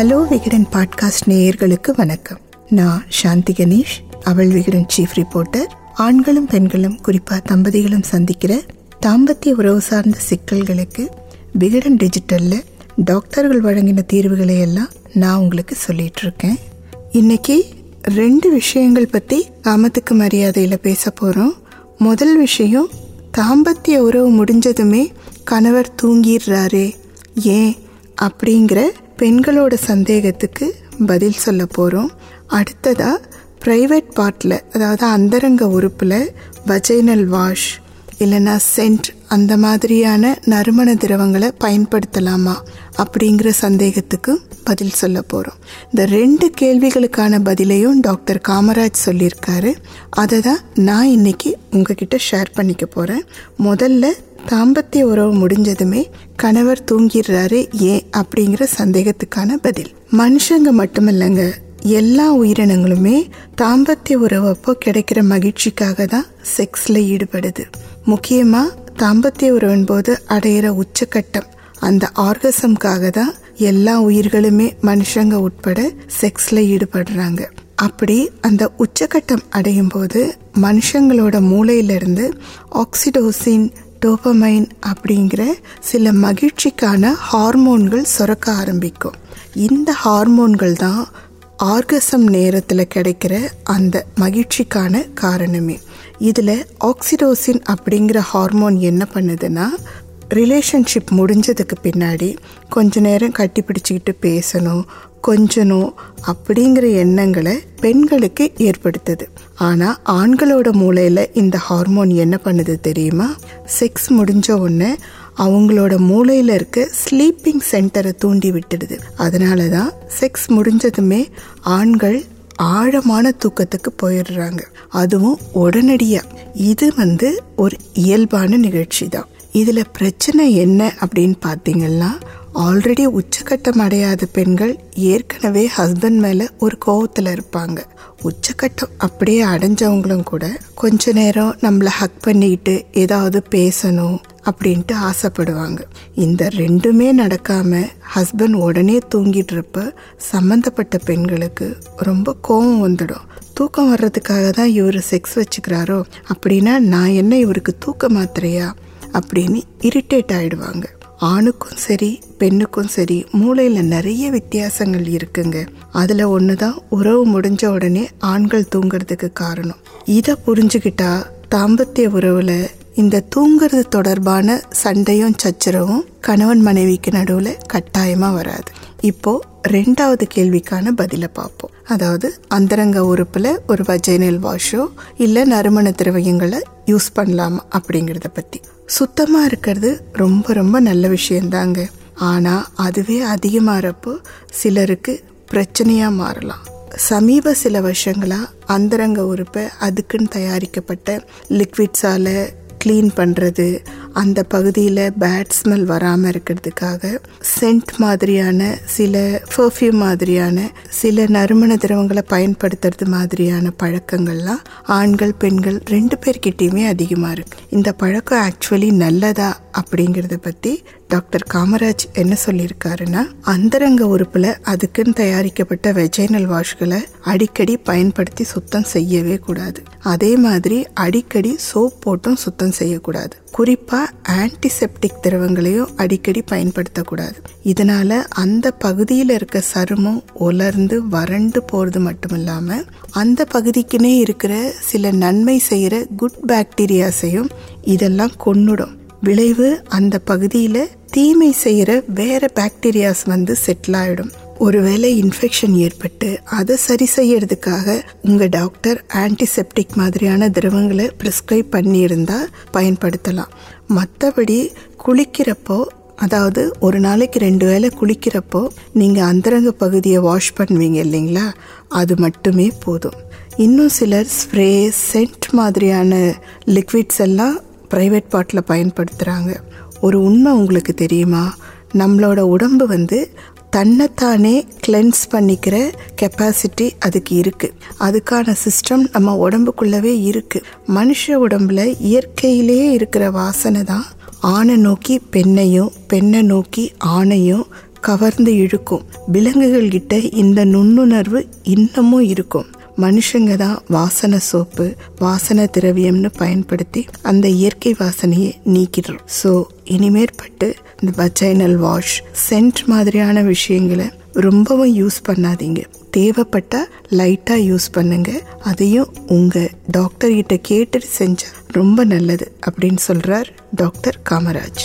Hello Vikatan podcast நேயர்களுக்கு வணக்கம். நான் சாந்தி கணேஷ் அவள் விகடன் சீஃப் ரிப்போர்ட்டர் ஆண்களும் பெண்களும் குறிப்பாக தம்பதிகளும் சந்திக்கிற தாம்பத்திய உறவு சார்ந்த சிக்கல்களுக்கு விகடன் டிஜிட்டலில் டாக்டர்கள் வழங்கின தீர்வுகளை எல்லாம் நான் உங்களுக்கு சொல்லிட்டு இருக்கேன். இன்னைக்கு ரெண்டு விஷயங்கள் பற்றி காமத்துக்கு மரியாதையில் பேச போகிறோம் முதல் விஷயம் தாம்பத்திய உறவு முடிஞ்சதுமே கணவர் தூங்கிடுறாரே. ஏன்? அப்படிங்கிற பெண்களோட சந்தேகத்துக்கு பதில் சொல்ல போகிறோம் அடுத்ததாக ப்ரைவேட் பார்ட்டில் அதாவது அந்தரங்க உறுப்பில் வஜைனல் வாஷ் இல்லைன்னா சென்ட் அந்த மாதிரியான நறுமண திரவங்களை பயன்படுத்தலாமா அப்படிங்கிற சந்தேகத்துக்கு பதில் சொல்ல போகிறோம் இந்த ரெண்டு கேள்விகளுக்கான பதிலையும் டாக்டர் காமராஜ் சொல்லியிருக்காரு. அதை தான் நான் இன்னைக்கு உங்ககிட்ட ஷேர் பண்ணிக்க போகிறேன் முதல்ல தாம்பத்திய உறவு முடிஞ்சதுமே கணவர் தூங்கிடுறாரு ஏன் அப்படிங்கிற சந்தேகத்துக்கான பதில். மனுஷங்க மட்டுமில்லைங்க எல்லா உயிரினங்களுமே தாம்பத்திய உறவப்போ கிடைக்கிற மகிழ்ச்சிக்காக தான் செக்ஸில் ஈடுபடுது. முக்கியமாக தாம்பத்திய உறவின் போது அடையிற உச்சக்கட்டம் அந்த ஆர்கசம்காக தான் எல்லா உயிர்களுமே மனுஷங்க உட்பட செக்ஸில் ஈடுபடுறாங்க. அப்படி அந்த உச்சக்கட்டம் அடையும் போது மனுஷங்களோட மூளையிலிருந்து ஆக்சிடோசின் டோபமைன் அப்படிங்கிற சில மகிழ்ச்சிக்கான ஹார்மோன்கள் சுரக்க ஆரம்பிக்கும். இந்த ஹார்மோன்கள் தான் ஆர்கசம் நேரத்தில் கிடைக்கிற அந்த மகிழ்ச்சிக்கான காரணமே. இதில் ஆக்சிடோசின் அப்படிங்கிற ஹார்மோன் என்ன பண்ணுதுன்னா ரிலேஷன்ஷிப் முடிஞ்சதுக்கு பின்னாடி கொஞ்ச நேரம் கட்டி பிடிச்சிக்கிட்டு பேசணும் கொஞ்சணும் அப்படிங்கிற எண்ணங்களை பெண்களுக்கு ஏற்படுத்துது. ஆனால் ஆண்களோட மூளையில் இந்த ஹார்மோன் என்ன பண்ணுது தெரியுமா? செக்ஸ் முடிஞ்ச உடனே அவங்களோட மூளையில் இருக்க ஸ்லீப்பிங் சென்டரை தூண்டி விட்டுடுது. அதனால தான் செக்ஸ் முடிஞ்சதுமே ஆண்கள் ஆழமான தூக்கத்துக்கு போயிடுறாங்க. அதுவும் உடனடியாக இது வந்து ஒரு இயல்பான நிகழ்ச்சி தான் இதில் பிரச்சனை என்ன அப்படின்னு பார்த்தீங்கன்னா ஆல்ரெடி உச்சக்கட்டம் அடையாத பெண்கள் ஏற்கனவே ஹஸ்பண்ட் மேலே ஒரு கோவத்தில் இருப்பாங்க. உச்சக்கட்டம் அப்படியே அடைஞ்சவங்களும் கூட கொஞ்ச நேரம் நம்மளை ஹக் பண்ணிக்கிட்டு ஏதாவது பேசணும் அப்படின்ட்டு ஆசைப்படுவாங்க. இந்த ரெண்டுமே நடக்காம ஹஸ்பண்ட் உடனே தூங்கிட்டு இருப்ப சம்மந்தப்பட்ட பெண்களுக்கு ரொம்ப கோபம் வந்துடும். தூக்கம் வர்றதுக்காக தான் இவர் செக்ஸ் வச்சுக்கிறாரோ? அப்படின்னா நான் என்ன இவருக்கு தூக்க மாத்திரையா? அப்படின்னு இரிட்டேட் ஆயிடுவாங்க. ஆணுக்கும் சரி பெண்ணுக்கும் சரி மூளையில் நிறைய வித்தியாசங்கள் இருக்குங்க. அதில் ஒன்று தான் உறவு முடிஞ்ச உடனே ஆண்கள் தூங்குறதுக்கு காரணம். இதை புரிஞ்சுக்கிட்டா தாம்பத்திய உறவில் இந்த தூங்குறது தொடர்பான சண்டையும் சச்சரவும் கணவன் மனைவிக்கு நடுவில் கட்டாயமாக வராது. இப்போ ரெண்டாவது கேள்விக்கான பதிலை பார்ப்போம். அதாவது அந்தரங்க உறுப்பில் ஒரு வஜைனல் வாஷோ இல்லை நறுமண திரவியங்களை யூஸ் பண்ணலாமா அப்படிங்கிறத பற்றி சுத்தமாக இருக்கிறது ரொம்ப ரொம்ப நல்ல விஷயந்தாங்க. ஆனால் அதுவே அதிகமாகிறப்போ சிலருக்கு பிரச்சனையாக மாறலாம். சமீப சில வருஷங்களாக அந்தரங்க உறுப்பை அதுக்குன்னு தயாரிக்கப்பட்ட லிக்விட்ஸால் க்ளீன் பண்ணுறது அந்த பகுதியில் பேட் ஸ்மெல் வராமல் இருக்கிறதுக்காக சென்ட் மாதிரியான சில பர்ஃப்யூம் மாதிரியான சில நறுமண திரவங்களை பயன்படுத்துறது மாதிரியான பழக்கங்கள்லாம் ஆண்கள் பெண்கள் ரெண்டு பேர்கிட்டையுமே அதிகமாக இருக்கு. இந்த பழக்கம் ஆக்சுவலி நல்லதா அப்படிங்கிறத பற்றி டாக்டர் காமராஜ் என்ன சொல்லியிருக்காருன்னா அந்தரங்க உறுப்பில் அதுக்குன்னு தயாரிக்கப்பட்ட வெஜைனல் வாஷ்களை அடிக்கடி பயன்படுத்தி சுத்தம் செய்யவே கூடாது. அதே மாதிரி அடிக்கடி சோப் போட்டும் சுத்தம் செய்யக்கூடாது. குறிப்பாக ஆன்டிசெப்டிக் திரவங்களையும் அடிக்கடி பயன்படுத்தக்கூடாது. இதனால அந்த பகுதியில் இருக்க சருமம் உலர்ந்து வறண்டு போகிறது மட்டும் இல்லாமல் அந்த பகுதிக்குன்னே இருக்கிற சில நன்மை செய்கிற குட் பாக்டீரியாஸையும் இதெல்லாம் கொன்னுடும். விளைவு அந்த பகுதியில் தீமை செய்கிற வேற பாக்டீரியாஸ் வந்து செட்டில் ஆகிடும் ஒருவேளை இன்ஃபெக்ஷன் ஏற்பட்டு அதை சரி செய்யறதுக்காக உங்க டாக்டர் ஆன்டிசெப்டிக் மாதிரியான திரவங்களை ப்ரிஸ்கிரைப் பண்ணியிருந்தா பயன்படுத்தலாம். மற்றபடி குளிக்கிறப்போ அதாவது ஒரு நாளைக்கு ரெண்டு வேளை குளிக்கிறப்போ நீங்கள் அந்தரங்க பகுதியை வாஷ் பண்ணுவீங்க இல்லைங்களா? அது மட்டுமே போதும். இன்னும் சிலர் ஸ்ப்ரே சென்ட் மாதிரியான லிக்விட்ஸ் எல்லாம் ப்ரைவேட் பாட்டில் பயன்படுத்துகிறாங்க ஒரு உண்மை உங்களுக்கு தெரியுமா? நம்மளோட உடம்பு வந்து தன்னைத்தானே கிளென்ஸ் பண்ணிக்கிற கெப்பாசிட்டி அதுக்கு இருக்குது அதுக்கான சிஸ்டம் நம்ம உடம்புக்குள்ளவே இருக்குது மனுஷ உடம்புல இயற்கையிலேயே இருக்கிற வாசனை தான் ஆணை நோக்கி பெண்ணையும் பெண்ணை நோக்கி ஆணையும் கவர்ந்து இழுக்கும். விலங்குகள் கிட்ட இந்த நுண்ணுணர்வு இன்னமும் இருக்கும். மனுஷங்க தான் வாசனை சோப்பு வாசனை திரவியம்னு பயன்படுத்தி அந்த இயற்கை வாசனையை நீக்கிடுறோம் ஸோ இனிமேற்பட்டு இந்த பஜைனல் வாஷ் சென்ட் மாதிரியான விஷயங்களை ரொம்பவும் யூஸ் பண்ணாதீங்க. தேவைப்பட்டால் லைட்டாக யூஸ் பண்ணுங்க. அதையும் உங்கள் டாக்டர் கிட்ட கேட்டுட்டு ரொம்ப நல்லது அப்படின்னு சொல்கிறார் டாக்டர் காமராஜ்.